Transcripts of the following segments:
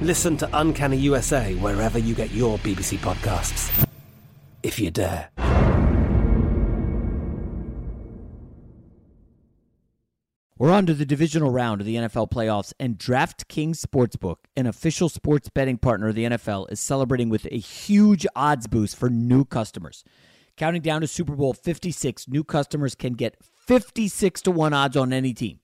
Listen to Uncanny USA wherever you get your BBC podcasts, if you dare. We're on to the divisional round of the NFL playoffs, and DraftKings Sportsbook, an official sports betting partner of the NFL, is celebrating with a huge odds boost for new customers. Counting down to Super Bowl 56, new customers can get 56 to 1 odds on any team.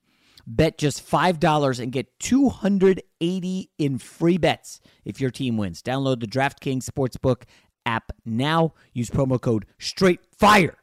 Bet just $5 and get 280 in free bets if your team wins. Download the DraftKings Sportsbook app now. Use promo code STRAIGhtFIRE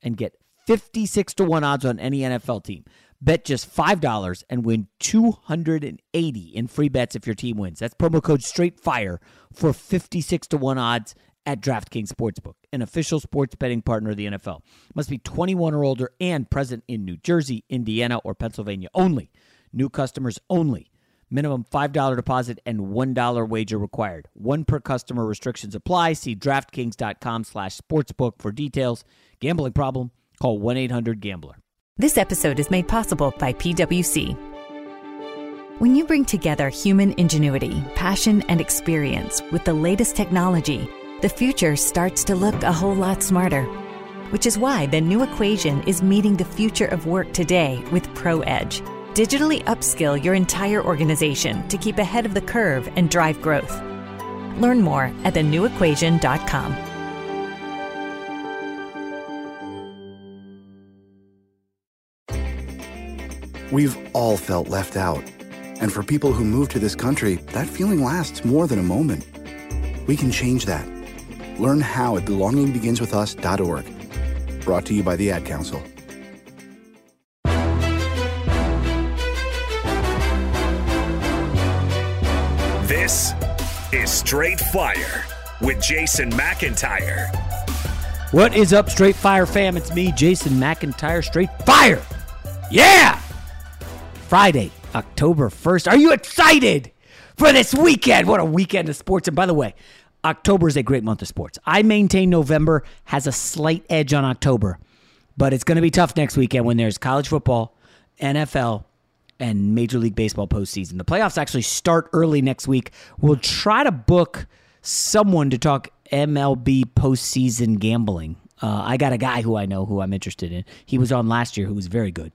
and get 56 to 1 odds on any NFL team. Bet just $5 and win 280 in free bets if your team wins. That's promo code STRAIGhtFIRE for 56 to 1 odds at DraftKings Sportsbook, an official sports betting partner of the NFL. Must be 21 or older and present in New Jersey, Indiana, or Pennsylvania only. New customers only. Minimum $5 deposit and $1 wager required. One per customer restrictions apply. See DraftKings.com slash sportsbook for details. Gambling problem? Call 1-800-GAMBLER. This episode is made possible by PwC. When you bring together human ingenuity, passion, and experience with the latest technology, the future starts to look a whole lot smarter. Which is why the new equation is meeting the future of work today with ProEdge. Digitally upskill your entire organization to keep ahead of the curve and drive growth. Learn more at thenewequation.com. We've all felt left out. And for people who move to this country, that feeling lasts more than a moment. We can change that. Learn how at belongingbeginswithus.org. Brought to you by the Ad Council. This is Straight Fire with Jason McIntyre. What is up, Straight Fire fam? It's me, Jason McIntyre, Straight Fire. Yeah! Friday, October 1st. Are you excited for this weekend? What a weekend of sports. And by the way, October is a great month of sports. I maintain November has a slight edge on October, but it's going to be tough next weekend when there's college football, NFL, and Major League Baseball postseason. The playoffs actually start early next week. We'll try to book someone to talk MLB postseason gambling. Uh, I got a guy who I know who I'm interested in. He was on last year, who was very good.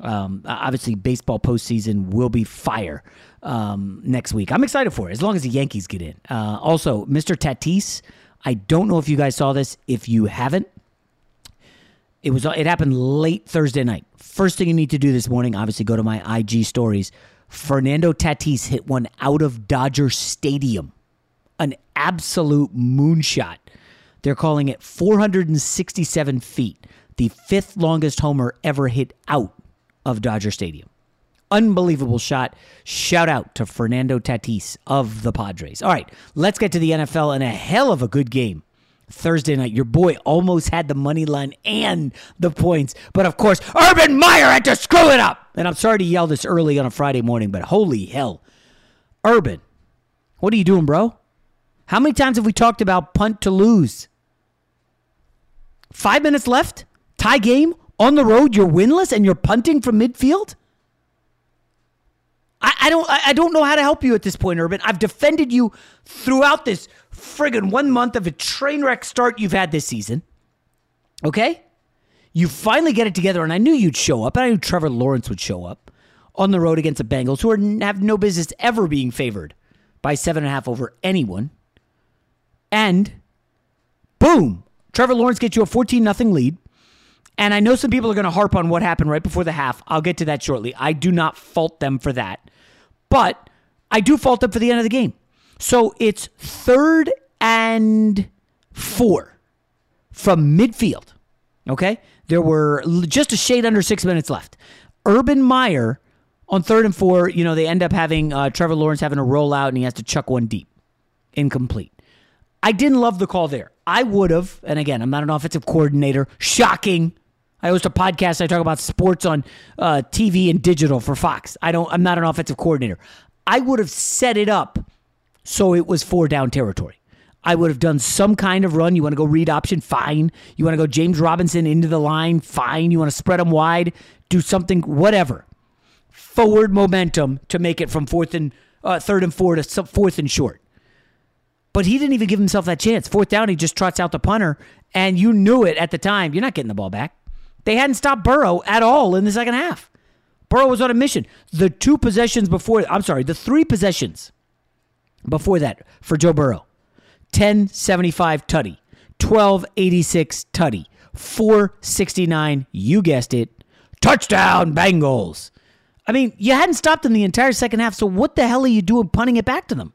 Um, obviously, baseball postseason will be fire um, next week. I'm excited for it as long as the Yankees get in. Uh, also, Mr. Tatis, I don't know if you guys saw this. If you haven't, it was it happened late Thursday night. First thing you need to do this morning, obviously, go to my IG stories. Fernando Tatis hit one out of Dodger Stadium, an absolute moonshot. They're calling it 467 feet, the fifth longest homer ever hit out of Dodger Stadium. Unbelievable shot. Shout out to Fernando Tatis of the Padres. All right, let's get to the NFL and a hell of a good game. Thursday night, your boy almost had the money line and the points, but of course, Urban Meyer had to screw it up. And I'm sorry to yell this early on a Friday morning, but holy hell. Urban, what are you doing, bro? How many times have we talked about punt to lose? Five minutes left, tie game, on the road, you're winless and you're punting from midfield? I, I don't I don't know how to help you at this point, Urban. I've defended you throughout this friggin' one month of a train wreck start you've had this season. Okay? You finally get it together, and I knew you'd show up, and I knew Trevor Lawrence would show up on the road against the Bengals, who are, have no business ever being favored by seven and a half over anyone. And boom, Trevor Lawrence gets you a 14 nothing lead. And I know some people are going to harp on what happened right before the half. I'll get to that shortly. I do not fault them for that. But I do fault them for the end of the game. So it's third and four from midfield. Okay? There were just a shade under six minutes left. Urban Meyer on third and four, you know, they end up having uh, Trevor Lawrence having a rollout and he has to chuck one deep. Incomplete. I didn't love the call there. I would have, and again, I'm not an offensive coordinator. Shocking. I host a podcast. I talk about sports on uh, TV and digital for Fox. I don't. I'm not an offensive coordinator. I would have set it up so it was four down territory. I would have done some kind of run. You want to go read option? Fine. You want to go James Robinson into the line? Fine. You want to spread them wide? Do something, whatever. Forward momentum to make it from fourth and uh, third and four to fourth and short. But he didn't even give himself that chance. Fourth down, he just trots out the punter, and you knew it at the time. You're not getting the ball back. They hadn't stopped Burrow at all in the second half. Burrow was on a mission. The two possessions before, I'm sorry, the three possessions before that for Joe Burrow 1075 tutty, 1286 tutty, 469, you guessed it, touchdown Bengals. I mean, you hadn't stopped them the entire second half, so what the hell are you doing punting it back to them?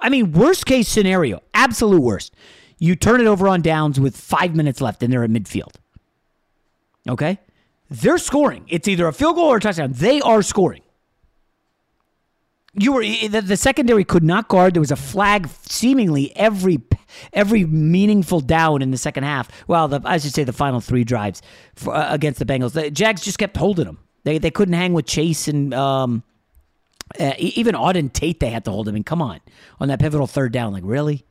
I mean, worst case scenario, absolute worst. You turn it over on downs with five minutes left and they're at midfield. Okay? They're scoring. It's either a field goal or a touchdown. They are scoring. You were the, the secondary could not guard. There was a flag seemingly every every meaningful down in the second half. Well, the, I should say the final three drives for, uh, against the Bengals. The Jags just kept holding them. They they couldn't hang with Chase and um, uh, even Auden Tate. They had to hold him. Mean, come on, on that pivotal third down. Like really,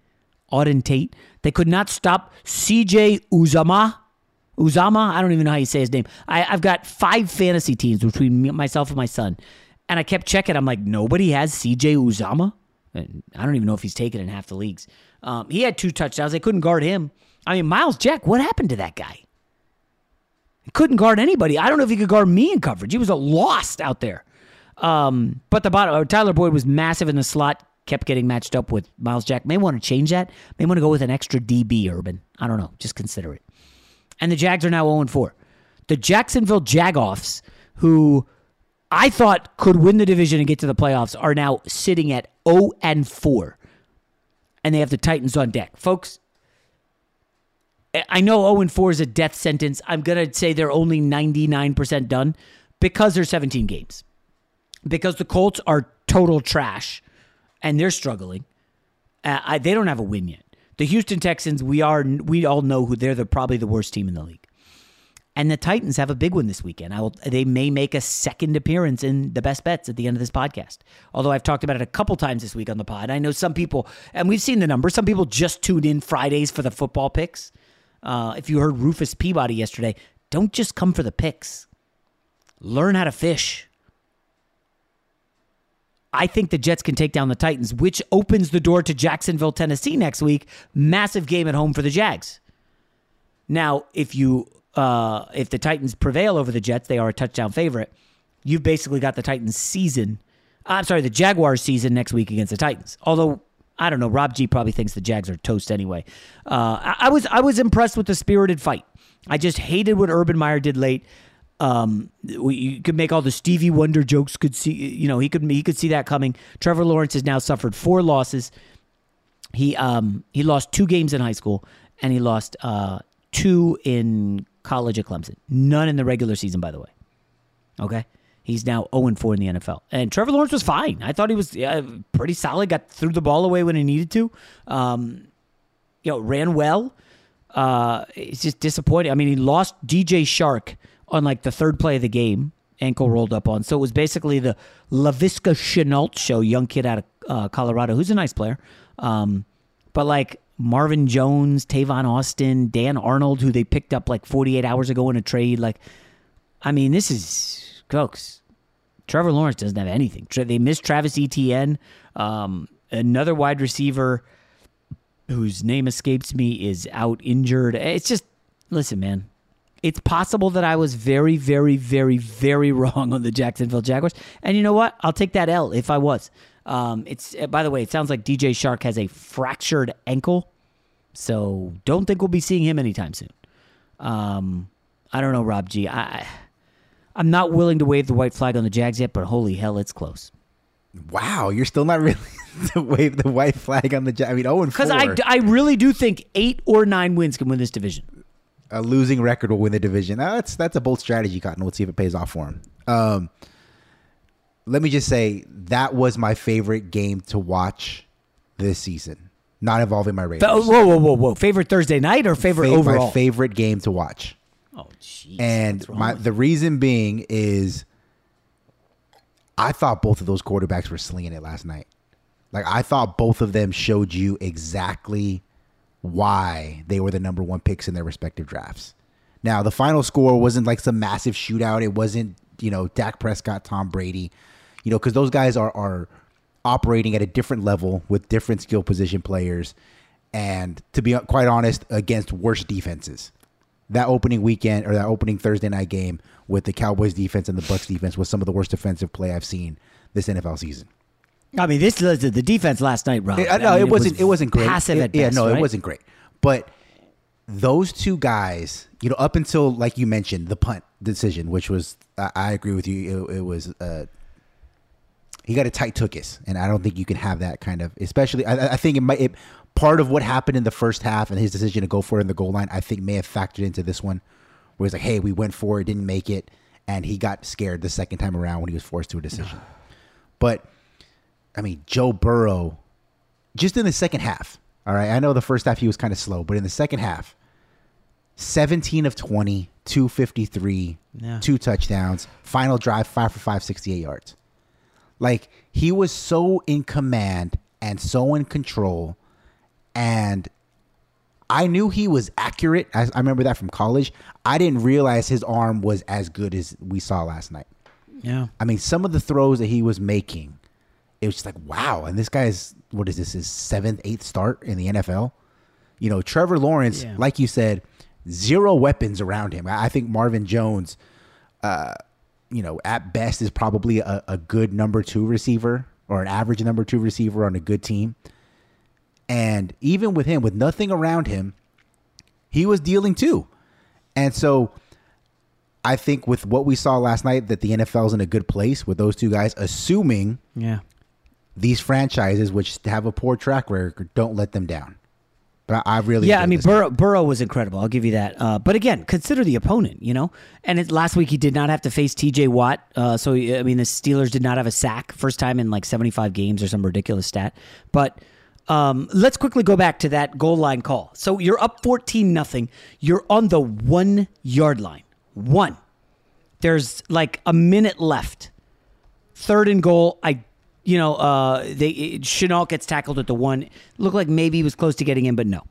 Auden Tate. They could not stop C.J. Uzomah Uzomah. I don't even know how you say his name. I, have got five fantasy teams between me, myself and my son. And I kept checking. I'm like, nobody has CJ Uzama? And I don't even know if he's taken in half the leagues. Um, he had two touchdowns. They couldn't guard him. I mean, Myles Jack, what happened to that guy? He couldn't guard anybody. I don't know if he could guard me in coverage. He was a lost out there. Um, but the bottom, uh, Tyler Boyd was massive in the slot, kept getting matched up with Myles Jack. May want to change that. May want to go with an extra DB, Urban. I don't know. Just consider it and the Jags are now 0 4. The Jacksonville Jagoffs, who I thought could win the division and get to the playoffs, are now sitting at 0 and 4. And they have the Titans on deck. Folks, I know 0 and 4 is a death sentence. I'm going to say they're only 99% done because they're 17 games. Because the Colts are total trash and they're struggling. Uh, I, they don't have a win yet. The Houston Texans, we are we all know who they're the probably the worst team in the league. And the Titans have a big one this weekend. Will, they may make a second appearance in the best bets at the end of this podcast. Although I've talked about it a couple times this week on the pod. I know some people, and we've seen the numbers, some people just tune in Fridays for the football picks. Uh, if you heard Rufus Peabody yesterday, don't just come for the picks. Learn how to fish. I think the Jets can take down the Titans, which opens the door to Jacksonville, Tennessee next week. Massive game at home for the Jags. Now, if you uh, if the Titans prevail over the Jets, they are a touchdown favorite. You've basically got the Titans season. I'm sorry, the Jaguars season next week against the Titans. Although I don't know, Rob G probably thinks the Jags are toast anyway. Uh, I, I was I was impressed with the spirited fight. I just hated what Urban Meyer did late. Um, you could make all the Stevie Wonder jokes. Could see, you know, he could he could see that coming. Trevor Lawrence has now suffered four losses. He um he lost two games in high school, and he lost uh two in college at Clemson. None in the regular season, by the way. Okay, He's now 0 4 in the NFL. And Trevor Lawrence was fine. I thought he was uh, pretty solid, got threw the ball away when he needed to. Um, you know, ran well. Uh, it's just disappointing. I mean, he lost DJ Chark on like the third play of the game, ankle rolled up on. So it was basically the Laviska Shenault show, young kid out of uh, Colorado, who's a nice player. Um, but like Marvin Jones, Tavon Austin, Dan Arnold, who they picked up like 48 hours ago in a trade. Like, I mean, this is, folks, Trevor Lawrence doesn't have anything. They missed Travis Etienne. Um, another wide receiver whose name escapes me is out injured. It's just, listen, man, it's possible that I was very, very, very, very wrong on the Jacksonville Jaguars. And you know what? I'll take that L if I was. Um, it's uh, by the way, it sounds like DJ Chark has a fractured ankle, so don't think we'll be seeing him anytime soon. Um, I don't know, Rob G. I, I'm not willing to wave the white flag on the Jags yet, but holy hell, it's close. Wow, you're still not really to wave the white flag on the Jags. I mean, 0 and 4. Because I, I really do think eight or nine wins can win this division. A losing record will win the division. That's that's a bold strategy, Cotton. We'll see if it pays off for him. Um, let me just say that was my favorite game to watch this season, not involving my Raiders. Whoa, whoa, whoa, whoa! Favorite Thursday night or favorite overall? My favorite game to watch. Oh, jeez. And my the reason being is, I thought both of those quarterbacks were slinging it last night. Like I thought both of them showed you exactly why they were the number one picks in their respective drafts. Now the final score wasn't like some massive shootout. It wasn't you know Dak Prescott, Tom Brady you know, because those guys are are operating at a different level with different skill position players, and to be quite honest, against worse defenses. That opening weekend or that opening Thursday night game with the Cowboys defense and the Bucs defense was some of the worst defensive play I've seen this NFL season. I mean, this the defense last night, Rob. It, no, mean, it wasn't. It, was it wasn't great. Passive it, at yeah, best, no, right? it wasn't great. But those two guys, you know, up until like you mentioned the punt decision, which was I, I agree with you. It, it was uh, he got a tight tookus, and I don't think you can have that kind of. Especially, I, I think it might. It, part of what happened in the first half and his decision to go for it in the goal line, I think may have factored into this one, where he's like, "Hey, we went for it, didn't make it," and he got scared the second time around when he was forced to a decision. but I mean, Joe Burrow, just in the second half. All right, I know the first half he was kind of slow, but in the second half, 17 of 20, 253, Yeah. two touchdowns, final drive, five for five, 68 yards. Like he was so in command and so in control. And I knew he was accurate. I, I remember that from college. I didn't realize his arm was as good as we saw last night. Yeah. I mean, some of the throws that he was making, it was just like, wow. And this guy's, what is this, his seventh, eighth start in the NFL? You know, Trevor Lawrence, Yeah. like you said, zero weapons around him. I think Marvin Jones, uh, you know, at best is probably a, a good number two receiver or an average number two receiver on a good team. And even with him, with nothing around him, he was dealing too. And so I think with what we saw last night, that the NFL's in a good place with those two guys, assuming Yeah. These franchises, which have a poor track record, don't let them down. But I I really Yeah, I mean Burrow, Burrow was incredible. I'll give you that. Uh, but again, consider the opponent. You know, and it, last week he did not have to face T.J. Watt. Uh, so I mean, the Steelers did not have a sack first time in like seventy-five games or some ridiculous stat. But um, let's quickly go back to that goal line call. So you're up fourteen nothing. You're on the one yard line. One. There's like a minute left. Third and goal. I you know, uh, they Shenault gets tackled at the one. Looked like maybe he was close to getting in, but no.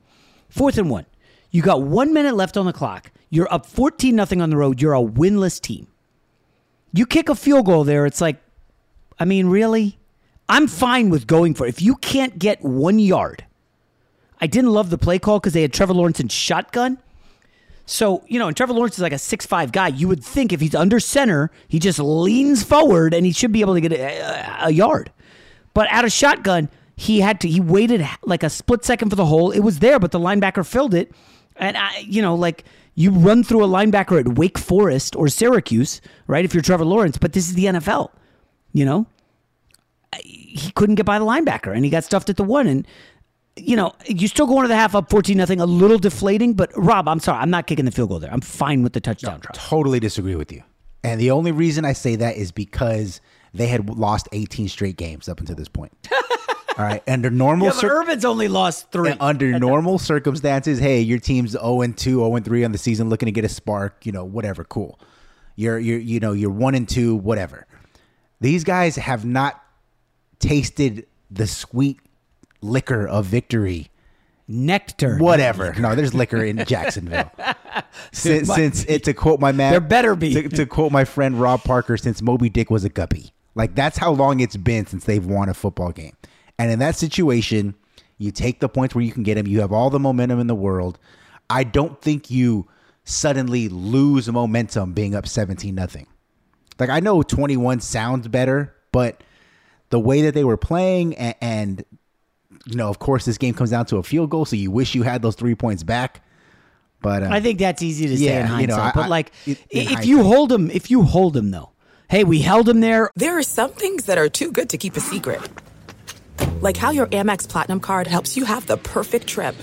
Fourth and one. You got one minute left on the clock. You're up 14 nothing on the road. You're a winless team. You kick a field goal there. It's like, I mean, really? I'm fine with going for it. If you can't get one yard, I didn't love the play call because they had Trevor Lawrence in shotgun. So, you know, and Trevor Lawrence is like a six-five guy. You would think if he's under center, he just leans forward and he should be able to get a, a yard. But out of shotgun, he had to, he waited like a split second for the hole. It was there, but the linebacker filled it. And, I, you know, like you run through a linebacker at Wake Forest or Syracuse, right? If you're Trevor Lawrence, but this is the NFL, you know? He couldn't get by the linebacker and he got stuffed at the one. And, you know, you still go into the half up 14 nothing, a little deflating, but Rob, I'm sorry, I'm not kicking the field goal there. I'm fine with the touchdown try. Totally disagree with you. And the only reason I say that is because they had lost 18 straight games up until this point. All right. Under normal Yeah, Urban's only lost three. and under normal circumstances, hey, your team's 0 and 2, 0 and 3 on the season, looking to get a spark, you know, whatever, cool. You're you're you know, you're 1 and 2, whatever. These guys have not tasted the sweet liquor of victory. Nectar. Whatever. No, there's liquor in Jacksonville. since, since it to quote my man There better be. to, to quote my friend Rob Parker since Moby Dick was a guppy. Like that's how long it's been since they've won a football game. And in that situation, you take the points where you can get them. You have all the momentum in the world. I don't think you suddenly lose momentum being up 17 nothing. Like I know 21 sounds better, but the way that they were playing and, and you know, of course, this game comes down to a field goal, so you wish you had those three points back. But uh, I think that's easy to say in hindsight. you know, I- but like, in- in if you hindsight. hold them, if you hold them though, hey, we held them there. There are some things that are too good to keep a secret. Like how your Amex Platinum card helps you have the perfect trip.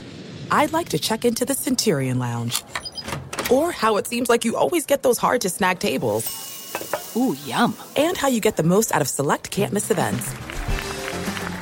I'd like to check into the Centurion Lounge. Or how it seems like you always get those hard to snag tables. Ooh, yum. And how you get the most out of select can't miss events.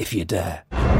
If you dare.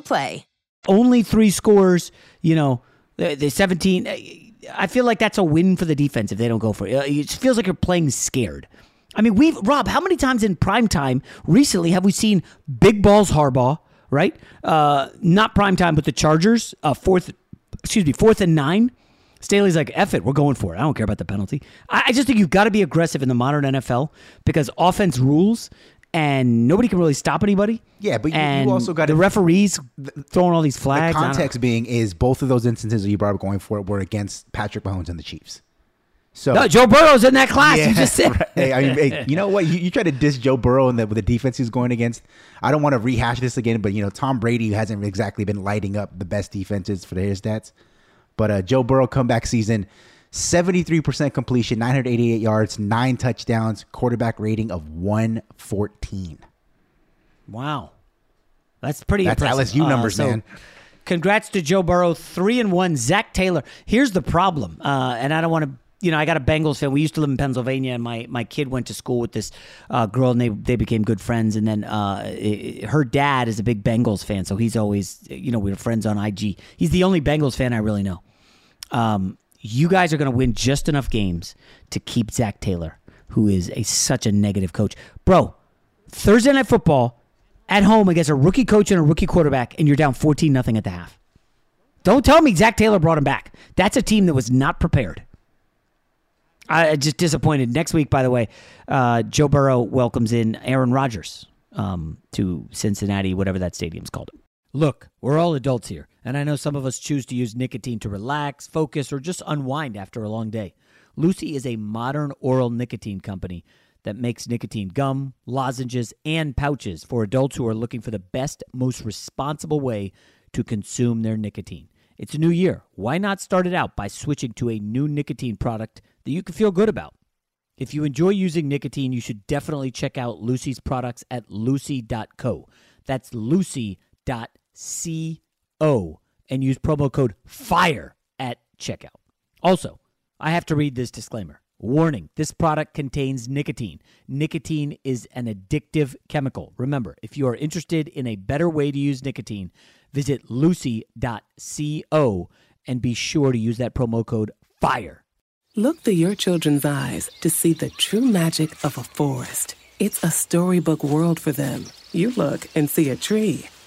Play. Only three scores. You know, the, the 17. I feel like that's a win for the defense if they don't go for it. Uh, It feels like you're playing scared. I mean, we've Rob. How many times in prime time recently have we seen big balls Harbaugh? Right, uh, not prime time, but the Chargers. Uh, fourth, excuse me, fourth and nine. Staley's like, F it, we're going for it. I don't care about the penalty. I, I just think you've got to be aggressive in the modern NFL because offense rules and nobody can really stop anybody. Yeah, but you- you also gotta- the referees throwing all these flags. the I don't know. context being is both of those instances that you brought up going for it were against Patrick Mahomes and the Chiefs. So No, Joe Burrow's in that class. you just said. right. Hey, I mean, hey, you know what? You, you try to diss Joe Burrow and the, with the defense he's going against. I don't want to rehash this again, but you know, Tom Brady hasn't exactly been lighting up the best defenses for their stats. But uh, Joe Burrow comeback season, seventy three percent completion, nine hundred eighty eight yards, nine touchdowns, quarterback rating of one fourteen. Wow, that's pretty. That's impressive. LSU numbers, so man. Congrats to Joe Burrow, three and one. Zac Taylor. Here's the problem, uh, and I don't want to. You know, I got a Bengals fan. We used to live in Pennsylvania, and my, my kid went to school with this uh, girl, and they they became good friends. And then uh, it- her dad is a big Bengals fan, so he's always, you know, we were friends on IG. He's the only Bengals fan I really know. Um, you guys are going to win just enough games to keep Zac Taylor, who is a such a negative coach, bro. Thursday night football at home against a rookie coach and a rookie quarterback, and you're down 14 nothing at the half. Don't tell me Zac Taylor brought him back. That's a team that was not prepared. I just disappointed. Next week, by the way, uh, Joe Burrow welcomes in Aaron Rodgers um, to Cincinnati, whatever that stadium's called. Look, we're all adults here, and I know some of us choose to use nicotine to relax, focus, or just unwind after a long day. Lucy is a modern oral nicotine company that makes nicotine gum, lozenges, and pouches for adults who are looking for the best, most responsible way to consume their nicotine. It's a new year. Why not start it out by switching to a new nicotine product that you can feel good about? If you enjoy using nicotine, you should definitely check out Lucy's products at lucy.co. That's lucy.co and use promo code FIRE at checkout. Also, I have to read this disclaimer. Warning this product contains nicotine. Nicotine is an addictive chemical. Remember, if you are interested in a better way to use nicotine, visit lucy.co and be sure to use that promo code FIRE. Look through your children's eyes to see the true magic of a forest. It's a storybook world for them. You look and see a tree.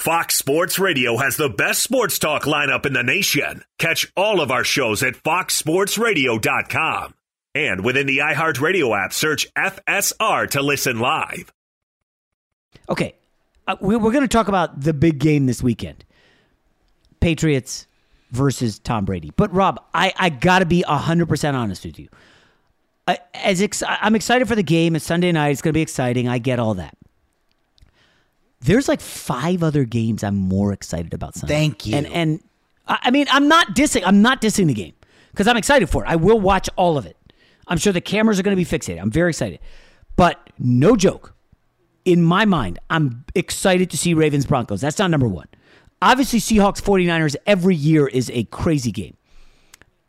Fox Sports Radio has the best sports talk lineup in the nation. Catch all of our shows at foxsportsradio.com. And within the iHeartRadio app, search FSR to listen live. Okay, uh, we- we're going to talk about the big game this weekend Patriots versus Tom Brady. But, Rob, I, I got to be 100% honest with you. I, as ex- I'm excited for the game. It's Sunday night. It's going to be exciting. I get all that. There's like five other games I'm more excited about Sunday. Thank you. And and I mean, I'm not dissing. I'm not dissing the game because I'm excited for it. I will watch all of it. I'm sure the cameras are going to be fixated. I'm very excited. But no joke, in my mind, I'm excited to see Ravens Broncos. That's not number one. Obviously, Seahawks 49ers every year is a crazy game.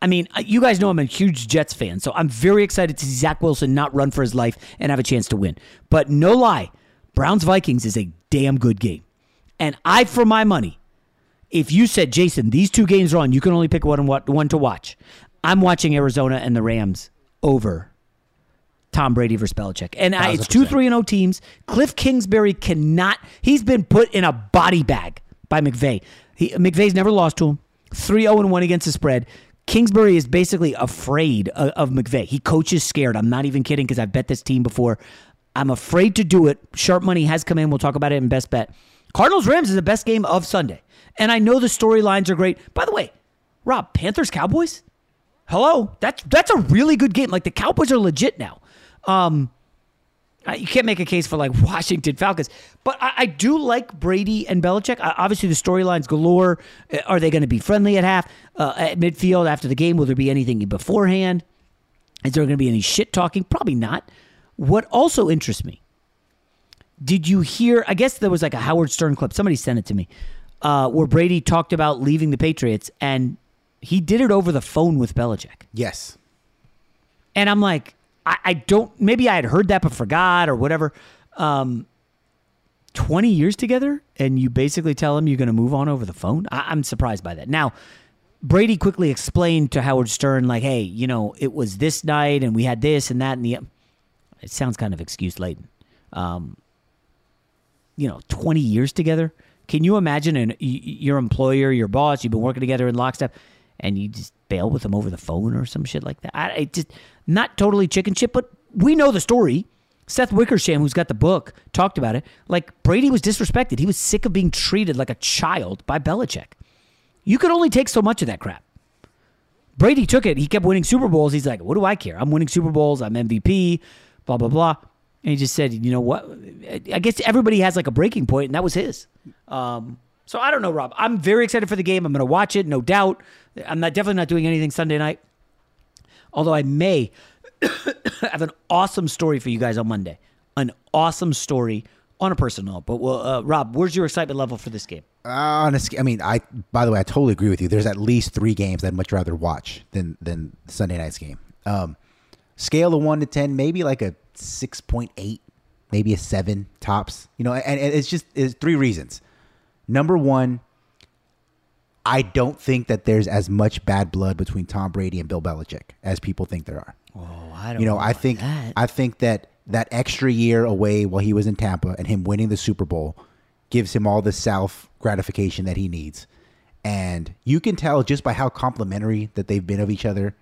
I mean, uh, you guys know I'm a huge Jets fan, so I'm very excited to see Zach Wilson not run for his life and have a chance to win. But no lie, Browns Vikings is a damn good game. And I, for my money, if you said, Jason, these two games are on, you can only pick one one to watch. I'm watching Arizona and the Rams over Tom Brady versus Belichick. And I, it's two 3 and 0 teams. Cliff Kingsbury cannot, he's been put in a body bag by McVay. He, McVay's never lost to him. 3 0 1 against the spread. Kingsbury is basically afraid of, of McVay. He coaches scared. I'm not even kidding because I've bet this team before. I'm afraid to do it. Sharp money has come in. We'll talk about it in best bet. Cardinals Rams is the best game of Sunday. And I know the storylines are great. By the way, Rob, Panthers Cowboys? Hello? That's that's a really good game. Like the Cowboys are legit now. Um you can't make a case for like Washington Falcons, but I, I do like Brady and Belichick. Uh, obviously, the storylines galore. Uh, Are they going to be friendly at half, uh, at midfield after the game? Will there be anything beforehand? Is there going to be any shit talking? Probably not. What also interests me, did you hear? I guess there was like a Howard Stern clip. Somebody sent it to me, uh, where Brady talked about leaving the Patriots, and he did it over the phone with Belichick. Yes. And I'm like, I, I don't. Maybe I had heard that but forgot or whatever. Um, Twenty years together, and you basically tell him you're going to move on over the phone. I, I'm surprised by that. Now, Brady quickly explained to Howard Stern, like, "Hey, you know, it was this night, and we had this and that, and the." It sounds kind of excuse laden. Um, you know, 20 years together. Can you imagine an, your employer, your boss, you've been working together in lockstep, and you just bail with them over the phone or some shit like that? I, I just not totally chicken shit, but we know the story. Seth Wickersham, who's got the book, talked about it. Like Brady was disrespected. He was sick of being treated like a child by Belichick. You could only take so much of that crap. Brady took it. He kept winning Super Bowls. He's like, what do I care? I'm winning Super Bowls. I'm MVP. Blah blah blah. And he just said, you know what? I guess everybody has like a breaking point, and that was his. Um, so I don't know, Rob. I'm very excited for the game. I'm going to watch it, no doubt. I'm not definitely not doing anything Sunday night. Although I may have an awesome story for you guys on Monday. An awesome story on a personal. But well, uh, Rob, where's your excitement level for this game? Uh, honestly, I mean, I by the way, I totally agree with you. There's at least three games I'd much rather watch than than Sunday night's game. Um, scale of one to ten, maybe like a six point eight, maybe a seven tops. You know, and, and it's just it's three reasons. Number one, I don't think that there's as much bad blood between Tom Brady and Bill Belichick as people think there are. Oh, I don't you know, know I think that. I think that that extra year away while he was in Tampa and him winning the Super Bowl gives him all the self gratification that he needs. And you can tell just by how complimentary that they've been of each other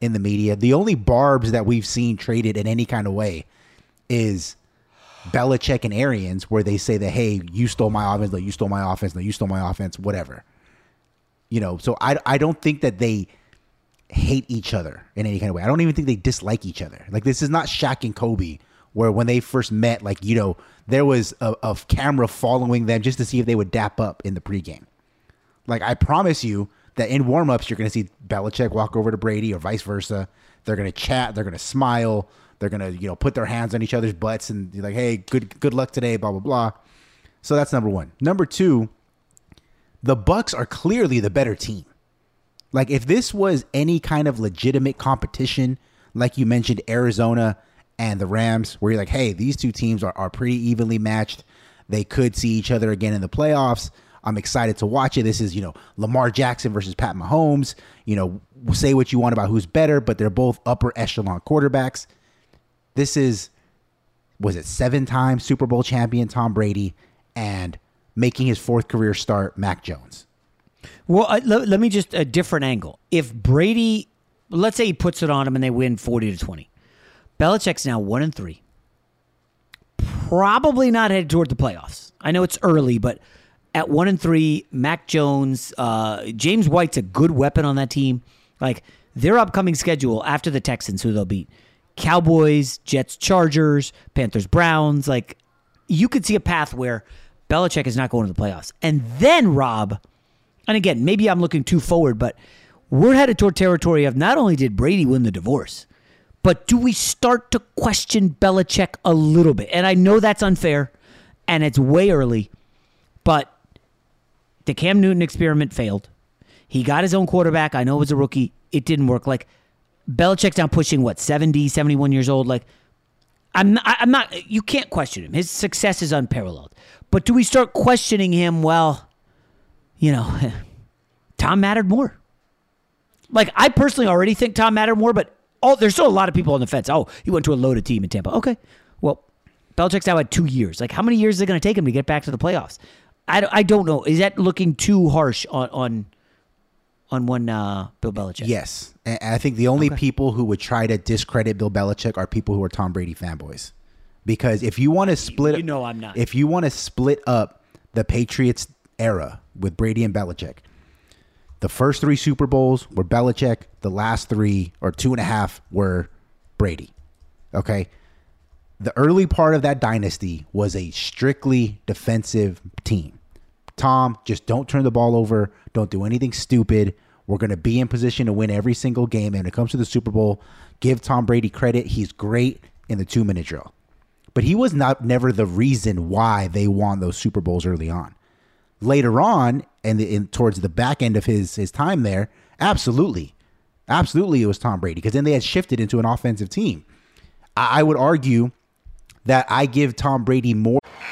in the media. The only barbs that we've seen traded in any kind of way is Belichick and Arians, where they say that, hey, you stole my offense, no, you stole my offense, no, you stole my offense, whatever. You know, so I, I don't think that they hate each other in any kind of way. I don't even think they dislike each other. Like this is not Shaq and Kobe, where when they first met, like you know, there was a, a camera following them just to see if they would dap up in the pregame. Like I promise you that in warmups you're going to see Belichick walk over to Brady or vice versa. They're going to chat. They're going to smile. They're going to you know put their hands on each other's butts and be like, hey, good good luck today, blah blah blah. So that's number one. Number two, the Bucs are clearly the better team. Like if this was any kind of legitimate competition, like you mentioned, Arizona and the Rams, where you're like, hey, these two teams are, are pretty evenly matched. They could see each other again in the playoffs. I'm excited to watch it. This is, you know, Lamar Jackson versus Pat Mahomes. You know, say what you want about who's better, but they're both upper echelon quarterbacks. This is, was it seven time Super Bowl champion Tom Brady and making his fourth career start, Mac Jones. Well, uh, let, let me just a different angle. If Brady, let's say he puts it on him and they win forty to twenty, Belichick's now one and three. Probably not headed toward the playoffs. I know it's early, but at one and three, Mac Jones, uh, James White's a good weapon on that team. Like their upcoming schedule after the Texans, who they'll beat, Cowboys, Jets, Chargers, Panthers, Browns. Like you could see a path where Belichick is not going to the playoffs, and then Rob. And again, maybe I'm looking too forward, but we're headed toward territory of not only did Brady win the divorce, but do we start to question Belichick a little bit? And I know that's unfair and it's way early, but the Cam Newton experiment failed. He got his own quarterback. I know it was a rookie. It didn't work. Like Belichick's now pushing what, 70, 71 years old. Like I'm not, I'm not you can't question him. His success is unparalleled. But do we start questioning him, well, you know, Tom mattered more. Like I personally already think Tom mattered more, but all there's still a lot of people on the fence. Oh, he went to a loaded team in Tampa. Okay, well, Belichick's now had two years. Like how many years is it going to take him to get back to the playoffs? I, don't- I don't know. Is that looking too harsh on on on one uh, Bill Belichick? Yes, and I think the only people who would try to discredit Bill Belichick are people who are Tom Brady fanboys. Because if you want to split, you know I'm not. If you want to split up the Patriots era with Brady and Belichick, the first three Super Bowls were Belichick. The last three or two and a half were Brady. Okay. The early part of that dynasty was a strictly defensive team. Tom, just don't turn the ball over. Don't do anything stupid. We're going to be in position to win every single game. And when it comes to the Super Bowl, give Tom Brady credit. He's great in the two minute drill. But he was not never the reason why they won those Super Bowls early on. Later on, and in, towards the back end of his his time there, absolutely, absolutely, it was Tom Brady because then they had shifted into an offensive team. I, I would argue that I give Tom Brady more.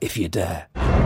if you dare.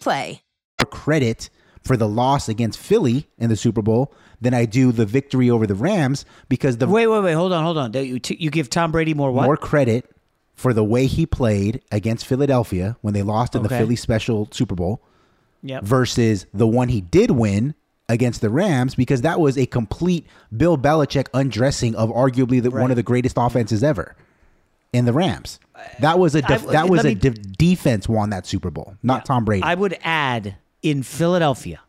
Play. credit for the loss against Philly in the Super Bowl than I do the victory over the Rams because the Wait, wait, wait. Hold on, hold on. You, t- you give Tom Brady more what? more credit for the way he played against Philadelphia when they lost in the Philly special Super Bowl Yep. versus the one he did win against the Rams because that was a complete Bill Belichick undressing of arguably the, one of the greatest offenses ever in the Rams. That was a def- I- that was a me- de- defense won that Super Bowl, not Tom Brady. I would add in Philadelphia,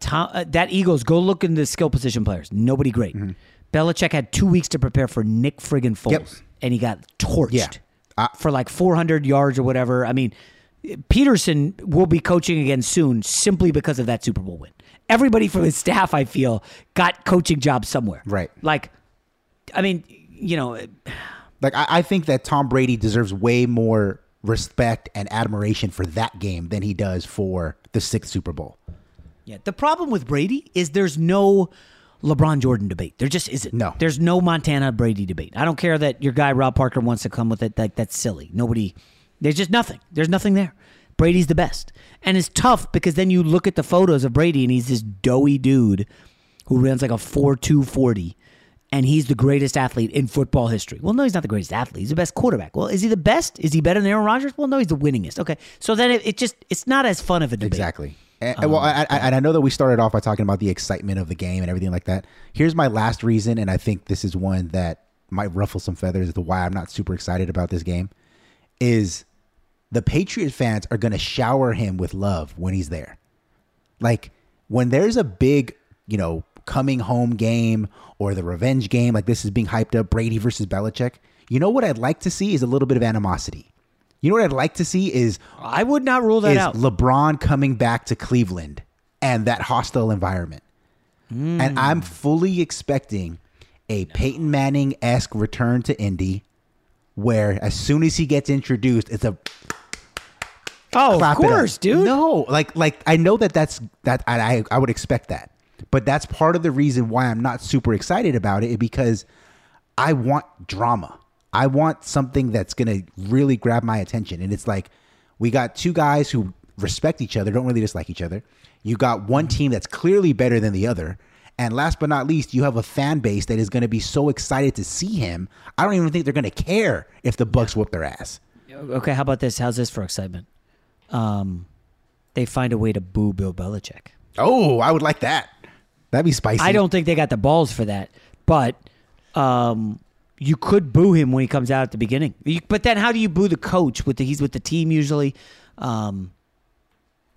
Tom, uh, that Eagles, go look in the skill position players. Nobody great. Mm-hmm. Belichick had two weeks to prepare for Nick friggin' Foles, and he got torched Yeah. For like 400 yards or whatever. I mean, Pederson will be coaching again soon simply because of that Super Bowl win. Everybody from his staff, I feel, got coaching jobs somewhere. Right. Like, I mean, you know, Like I, I think that Tom Brady deserves way more respect and admiration for that game than he does for the sixth Super Bowl. Yeah, the problem with Brady is there's no LeBron Jordan debate. There just isn't. No. There's no Montana Brady debate. I don't care that your guy Rob Parker wants to come with it. Like that's silly. Nobody. There's just nothing. There's nothing there. Brady's the best, and it's tough because then you look at the photos of Brady and he's this doughy dude who runs like a four two forty, and he's the greatest athlete in football history. Well, no, he's not the greatest athlete. He's the best quarterback. Well, is he the best? Is he better than Aaron Rodgers? Well, no, he's the winningest. Okay, so then it, it just it's not as fun of a debate. Exactly. And, um, well, I, I, and I know that we started off by talking about the excitement of the game and everything like that. Here's my last reason, and I think this is one that might ruffle some feathers as to why I'm not super excited about this game. Is the Patriot fans are going to shower him with love when he's there. Like when there's a big, you know, coming home game or the revenge game, like this is being hyped up, Brady versus Belichick. You know what I'd like to see is a little bit of animosity. You know what I'd like to see is I would not rule that is out. LeBron coming back to Cleveland and that hostile environment. Hmm. And I'm fully expecting a Peyton Manning esque return to Indy, where as soon as he gets introduced, it's a Oh, of course, dude. No, like like I know that that's that I- I would expect that, but that's part of the reason why I'm not super excited about it because I want drama. I want something that's gonna really grab my attention, and it's like we got two guys who respect each other, don't really dislike each other. You got one team that's clearly better than the other. And last but not least, you have a fan base that is going to be so excited to see him. I don't even think they're going to care if the Bucs whoop their ass. Okay, how about this? How's this for excitement? Um, they find a way to boo Bill Belichick. Oh, I would like that. That'd be spicy. I don't think they got the balls for that, but um, you could boo him when he comes out at the beginning. You, but then, how do you boo the coach? With the, he's with the team usually. Um,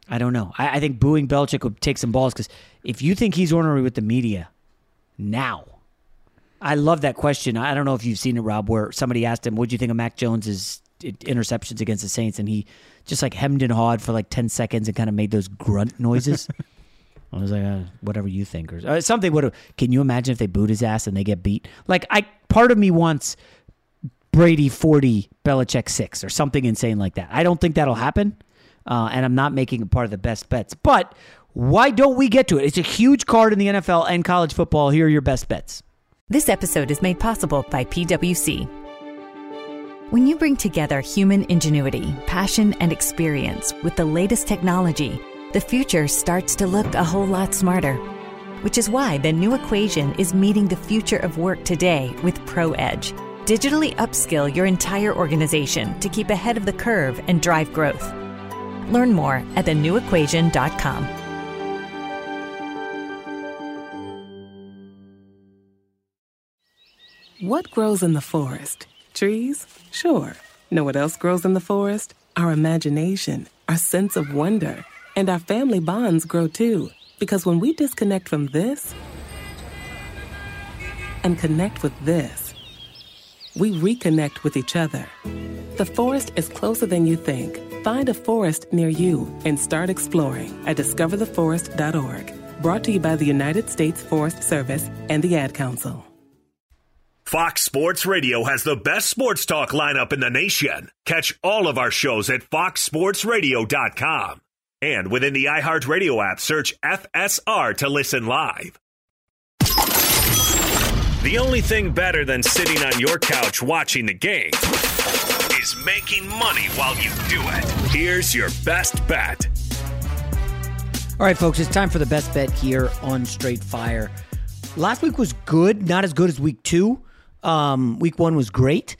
I don't know. I, I think booing Belichick would take some balls because if you think he's ornery with the media now, I love that question. I don't know if you've seen it, Rob, where somebody asked him, "What do you think of Mac Jones's interceptions against the Saints?" and he just like hemmed and hawed for like ten seconds and kind of made those grunt noises. I was like, uh, whatever you think, or uh, something. Would can you imagine if they boot his ass and they get beat? Like, I part of me wants Brady forty, Belichick six, or something insane like that. I don't think that'll happen, uh, and I'm not making it part of the best bets. But why don't we get to it? It's a huge card in the NFL and college football. Here are your best bets. This episode is made possible by PwC. When you bring together human ingenuity, passion, and experience with the latest technology, the future starts to look a whole lot smarter. Which is why the new equation is meeting the future of work today with ProEdge, Digitally upskill your entire organization to keep ahead of the curve and drive growth. Learn more at thenewequation.com. What grows in the forest? Trees? Sure. Know what else grows in the forest? Our imagination, our sense of wonder, and our family bonds grow too. Because when we disconnect from this and connect with this, we reconnect with each other. The forest is closer than you think. Find a forest near you and start exploring at discovertheforest.org. Brought to you by the United States Forest Service and the Ad Council. Fox Sports Radio has the best sports talk lineup in the nation. Catch all of our shows at foxsportsradio.com. And within the iHeartRadio app, search FSR to listen live. The only thing better than sitting on your couch watching the game is making money while you do it. Here's your best bet. All right, folks, it's time for the best bet here on Straight Fire. Last week was good, not as good as week two. Um, week one was great.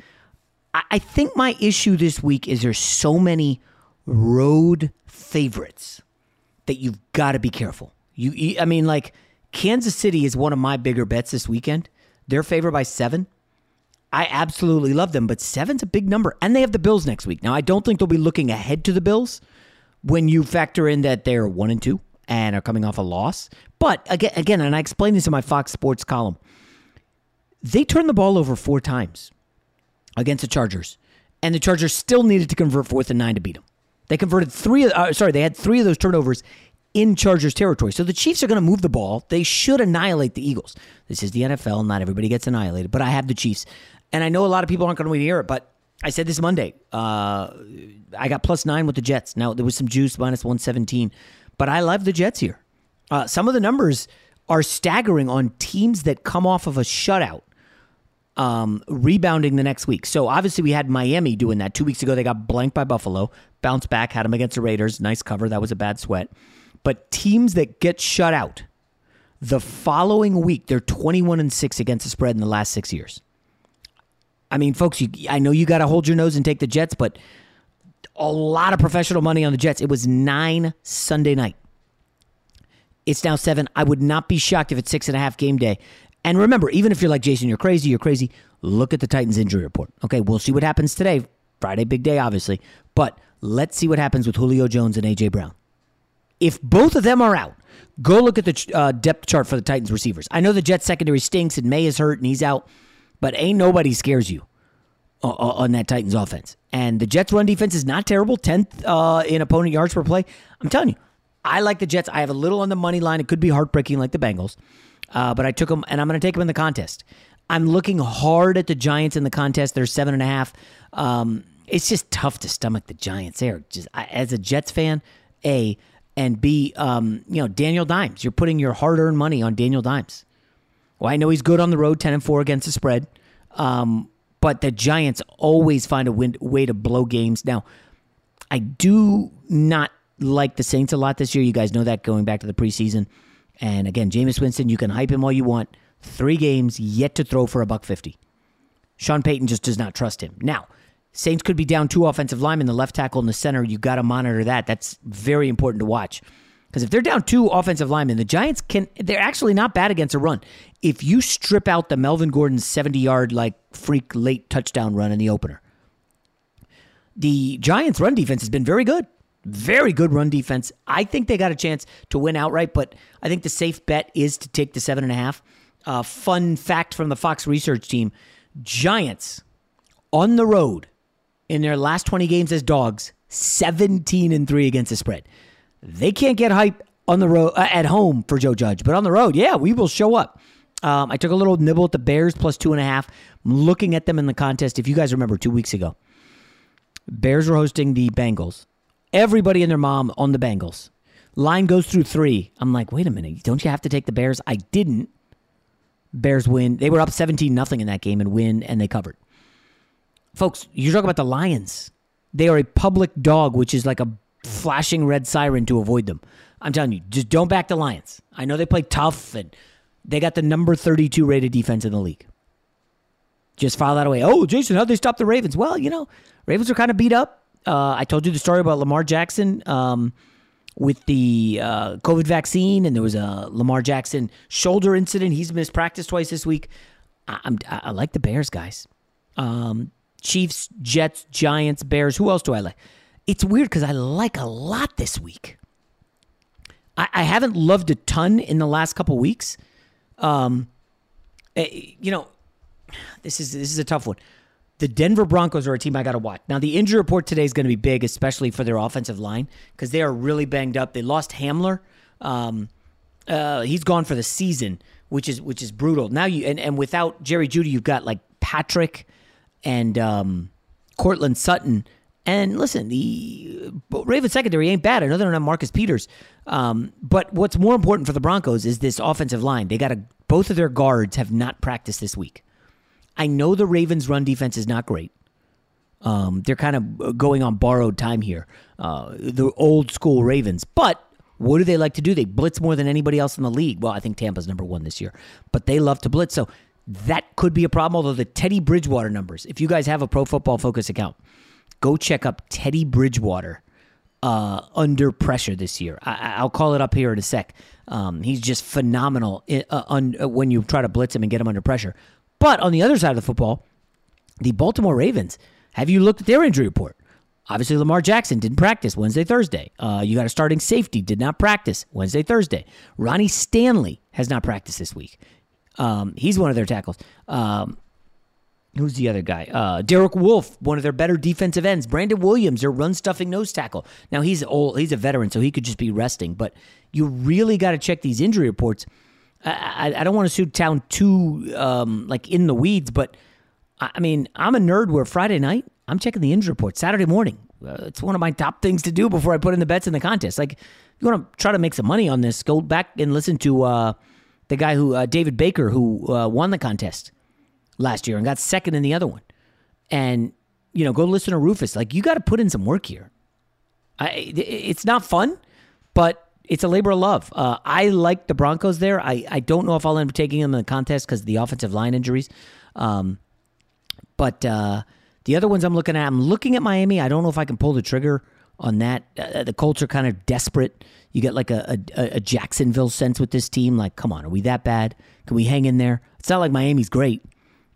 I, I think my issue this week is there's so many road favorites that you've got to be careful. You, I mean, like Kansas City is one of my bigger bets this weekend. They're favored by seven. I absolutely love them, but seven's a big number, and they have the Bills next week. Now, I don't think they'll be looking ahead to the Bills when you factor in that they're one and two and are coming off a loss. But again, again, and I explained this in my Fox Sports column. They turned the ball over four times against the Chargers, and the Chargers still needed to convert fourth and nine to beat them. They converted three. Uh, sorry, they had three of those turnovers in Chargers territory. So the Chiefs are going to move the ball. They should annihilate the Eagles. This is the NFL. Not everybody gets annihilated, but I have the Chiefs, and I know a lot of people aren't going to hear it, but I said this Monday. Uh, I got plus nine with the Jets. Now there was some juice minus one seventeen, but I love the Jets here. Uh, some of the numbers are staggering on teams that come off of a shutout um, rebounding the next week. So obviously we had Miami doing that two weeks ago. They got blanked by Buffalo, bounced back, had them against the Raiders. Nice cover. That was a bad sweat. But teams that get shut out the following week, they're 21 and six against the spread in the last six years. I mean, folks, you, I know you got to hold your nose and take the Jets, but a lot of professional money on the Jets. It was nine Sunday night. It's now seven. I would not be shocked if it's six and a half game day. And remember, even if you're like Jason, you're crazy, you're crazy. Look at the Titans injury report. Okay, we'll see what happens today. Friday, big day, obviously. But let's see what happens with Julio Jones and AJ Brown. If both of them are out, go look at the uh, depth chart for the Titans receivers. I know the Jets secondary stinks and May is hurt and he's out, but ain't nobody scares you on that Titans offense. And the Jets run defense is not terrible, 10th uh, in opponent yards per play. I'm telling you, I like the Jets. I have a little on the money line. It could be heartbreaking like the Bengals, uh, but I took them, and I'm going to take them in the contest. I'm looking hard at the Giants in the contest. They're seven and a half. Um, it's just tough to stomach the Giants. There, just I, as a Jets fan, a and B, um, you know, Daniel Dimes. You're putting your hard earned money on Daniel Dimes. Well, I know he's good on the road, 10 and 4 against the spread. Um, but the Giants always find a win- way to blow games. Now, I do not like the Saints a lot this year. You guys know that going back to the preseason. And again, Jameis Winston, you can hype him all you want. Three games yet to throw for a buck fifty. Sean Payton just does not trust him. Now, Saints could be down two offensive linemen, the left tackle and the center. You got to monitor that. That's very important to watch. Because if they're down two offensive linemen, the Giants can, they're actually not bad against a run. If you strip out the Melvin Gordon 70 yard, like freak late touchdown run in the opener, the Giants' run defense has been very good. Very good run defense. I think they got a chance to win outright, but I think the safe bet is to take the seven and a half. Uh, fun fact from the Fox research team Giants on the road in their last 20 games as dogs, 17 and 3 against the spread. They can't get hype on the road uh, at home for Joe Judge, but on the road, yeah, we will show up. Um, I took a little nibble at the Bears plus two and a half. I'm looking at them in the contest. If you guys remember two weeks ago, Bears were hosting the Bengals. Everybody and their mom on the Bengals. Line goes through three. I'm like, wait a minute, don't you have to take the Bears? I didn't. Bears win. They were up 17 nothing in that game and win, and they covered. Folks, you talk about the Lions. They are a public dog, which is like a flashing red siren to avoid them. I'm telling you, just don't back the Lions. I know they play tough and they got the number 32 rated defense in the league. just file that away. Oh, Jason, how'd they stop the Ravens? Well, you know, Ravens are kind of beat up. Uh, I told you the story about Lamar Jackson um, with the uh, COVID vaccine, and there was a Lamar Jackson shoulder incident. He's missed practice twice this week. I, I'm, I like the Bears, guys. Um, Chiefs, Jets, Giants, Bears. Who else do I like? It's weird because I like a lot this week. I, I haven't loved a ton in the last couple weeks. Um, eh, you know, this is this is a tough one. The Denver Broncos are a team I got to watch. Now, the injury report today is going to be big, especially for their offensive line because they are really banged up. They lost Hamler. Um, uh, he's gone for the season, which is which is brutal. Now you and, and without Jerry Jeudy, you've got like Patrick and um, Courtland Sutton. And listen, the Ravens secondary ain't bad. I know they don't have Marcus Peters, um, but what's more important for the Broncos is this offensive line. They got a both of their guards have not practiced this week. I know the Ravens' run defense is not great. Um, they're kind of going on borrowed time here, uh, the old school Ravens. But what do they like to do? They blitz more than anybody else in the league. Well, I think Tampa's number one this year, but they love to blitz. So that could be a problem. Although the Teddy Bridgewater numbers, if you guys have a Pro Football Focus account, go check up Teddy Bridgewater uh, under pressure this year. I, will call it up here in a sec. Um, he's just phenomenal in, uh, un, uh, when you try to blitz him and get him under pressure. But on the other side of the football, the Baltimore Ravens, have you looked at their injury report? Obviously, Lamar Jackson didn't practice Wednesday, Thursday. Uh, you got a starting safety, did not practice Wednesday, Thursday. Ronnie Stanley has not practiced this week. Um, he's one of their tackles. Um, who's the other guy? Uh, Derek Wolfe, one of their better defensive ends. Brandon Williams, their run stuffing nose tackle. Now he's old, he's a veteran, so he could just be resting. But you really got to check these injury reports I, I, don't want to town too um, like in the weeds, but I mean, I'm a nerd where Friday night, I'm checking the injury report. Saturday morning, uh, it's one of my top things to do before I put in the bets in the contest. Like, you want to try to make some money on this, go back and listen to uh, the guy who, uh, David Baker, who uh, won the contest last year and got second in the other one. And, you know, go listen to Rufus. Like, you got to put in some work here. I, it's not fun, but it's a labor of love. Uh, I like the Broncos there. I, I don't know if I'll end up taking them in the contest because the offensive line injuries. Um, but uh, the other ones I'm looking at, I'm looking at Miami. I don't know if I can pull the trigger on that. Uh, the Colts are kind of desperate. You get like a, a, a, Jacksonville sense with this team. Like, come on, are we that bad? Can we hang in there? It's not like Miami's great.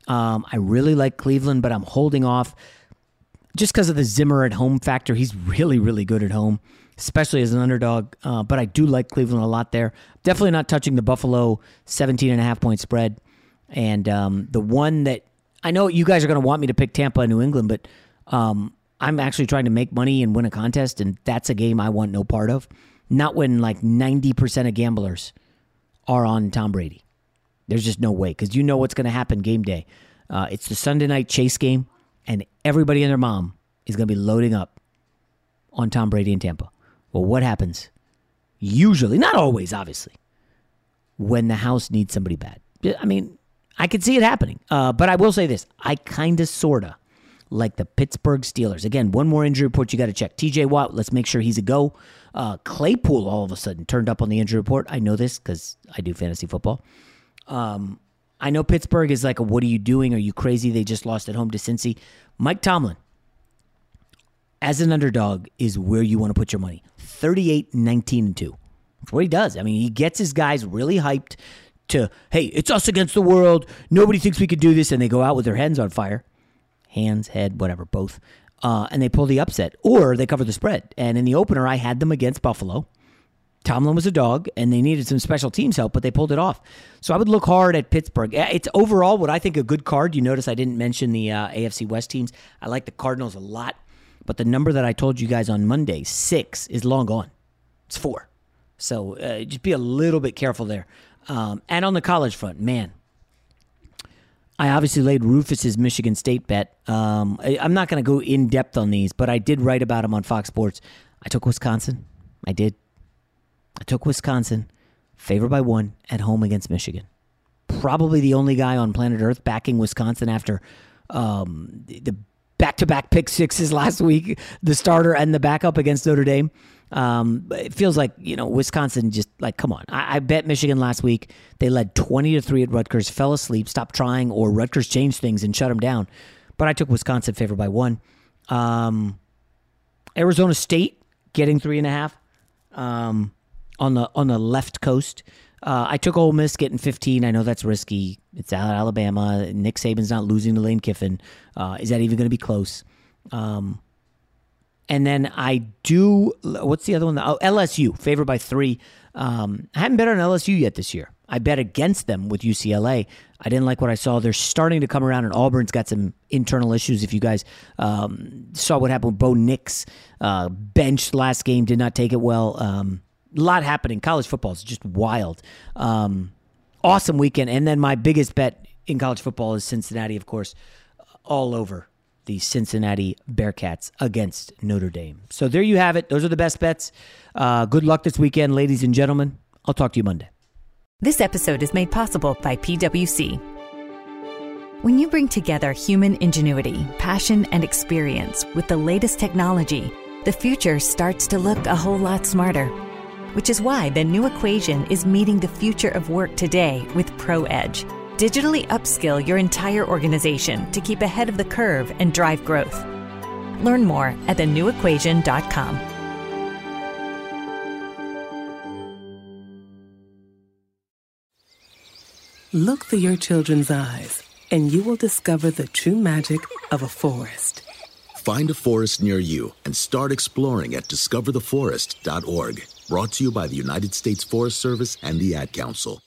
Um, I really like Cleveland, but I'm holding off just because of the Zimmer at home factor. He's really, really good at home especially as an underdog. Uh, but I do like Cleveland a lot there. Definitely not touching the Buffalo 17 and a half point spread. And um, the one that I know you guys are going to want me to pick Tampa and New England, but um, I'm actually trying to make money and win a contest, and that's a game I want no part of. Not when like 90% of gamblers are on Tom Brady. There's just no way because you know what's going to happen game day. Uh, it's the Sunday night chase game, and everybody and their mom is going to be loading up on Tom Brady in Tampa. Well, what happens? Usually, not always, obviously, when the house needs somebody bad. I mean, I could see it happening. Uh, but I will say this I kind of, sort of like the Pittsburgh Steelers. Again, one more injury report you got to check. TJ Watt, let's make sure he's a go. Uh, Claypool all of a sudden turned up on the injury report. I know this because I do fantasy football. Um, I know Pittsburgh is like, a, what are you doing? Are you crazy? They just lost at home to Cincy. Mike Tomlin, as an underdog, is where you want to put your money. 38, 19, and 2. That's what he does. I mean, he gets his guys really hyped to, hey, it's us against the world. Nobody thinks we could do this. And they go out with their hands on fire. Hands, head, whatever, both. Uh, and they pull the upset or they cover the spread. And in the opener, I had them against Buffalo. Tomlin was a dog, and they needed some special teams help, but they pulled it off. So I would look hard at Pittsburgh. It's overall what I think a good card. You notice I didn't mention the uh, AFC West teams. I like the Cardinals a lot. But the number that I told you guys on Monday, six, is long gone. It's four. So uh, just be a little bit careful there. Um, and on the college front, man, I obviously laid Rufus's Michigan State bet. Um, I, am not going to go in depth on these, but I did write about him on Fox Sports. I took Wisconsin. I did. I took Wisconsin, favored by one at home against Michigan. Probably the only guy on planet Earth backing Wisconsin after um, the back to back pick sixes last week, the starter and the backup against Notre Dame. Um, it feels like you know Wisconsin just like come on. I, I bet Michigan last week they led twenty to three at Rutgers, fell asleep, stopped trying, or Rutgers changed things and shut them down. But I took Wisconsin favored by one. Um, Arizona State getting three and a half um, on the on the left coast. Uh, I took Ole Miss getting 15. I know that's risky. It's out Alabama. Nick Saban's not losing to Lane Kiffin. Uh, is that even going to be close? Um, and then I do. What's the other one? Oh, LSU favored by three. Um, I haven't bet on LSU yet this year. I bet against them with UCLA. I didn't like what I saw. They're starting to come around, and Auburn's got some internal issues. If you guys um, saw what happened with Bo Nix, uh, benched last game, did not take it well. Um, lot happening. College football is just wild. Um, awesome weekend. And then my biggest bet in college football is Cincinnati, of course, all over the Cincinnati Bearcats against Notre Dame. So there you have it. Those are the best bets. Uh, good luck this weekend, ladies and gentlemen. I'll talk to you Monday. This episode is made possible by PWC. When you bring together human ingenuity, passion, and experience with the latest technology, the future starts to look a whole lot smarter. Which is why the new equation is meeting the future of work today with ProEdge digitally upskill your entire organization to keep ahead of the curve and drive growth. Learn more at thenewequation.com. Look through your children's eyes, and you will discover the true magic of a forest. Find a forest near you and start exploring at discovertheforest.org. Brought to you by the United States Forest Service and the Ad Council.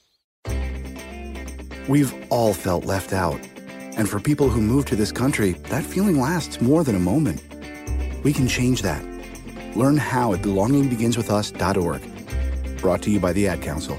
We've all felt left out. And for people who move to this country, that feeling lasts more than a moment. We can change that. Learn how at belongingbeginswithus.org. Brought to you by the Ad Council.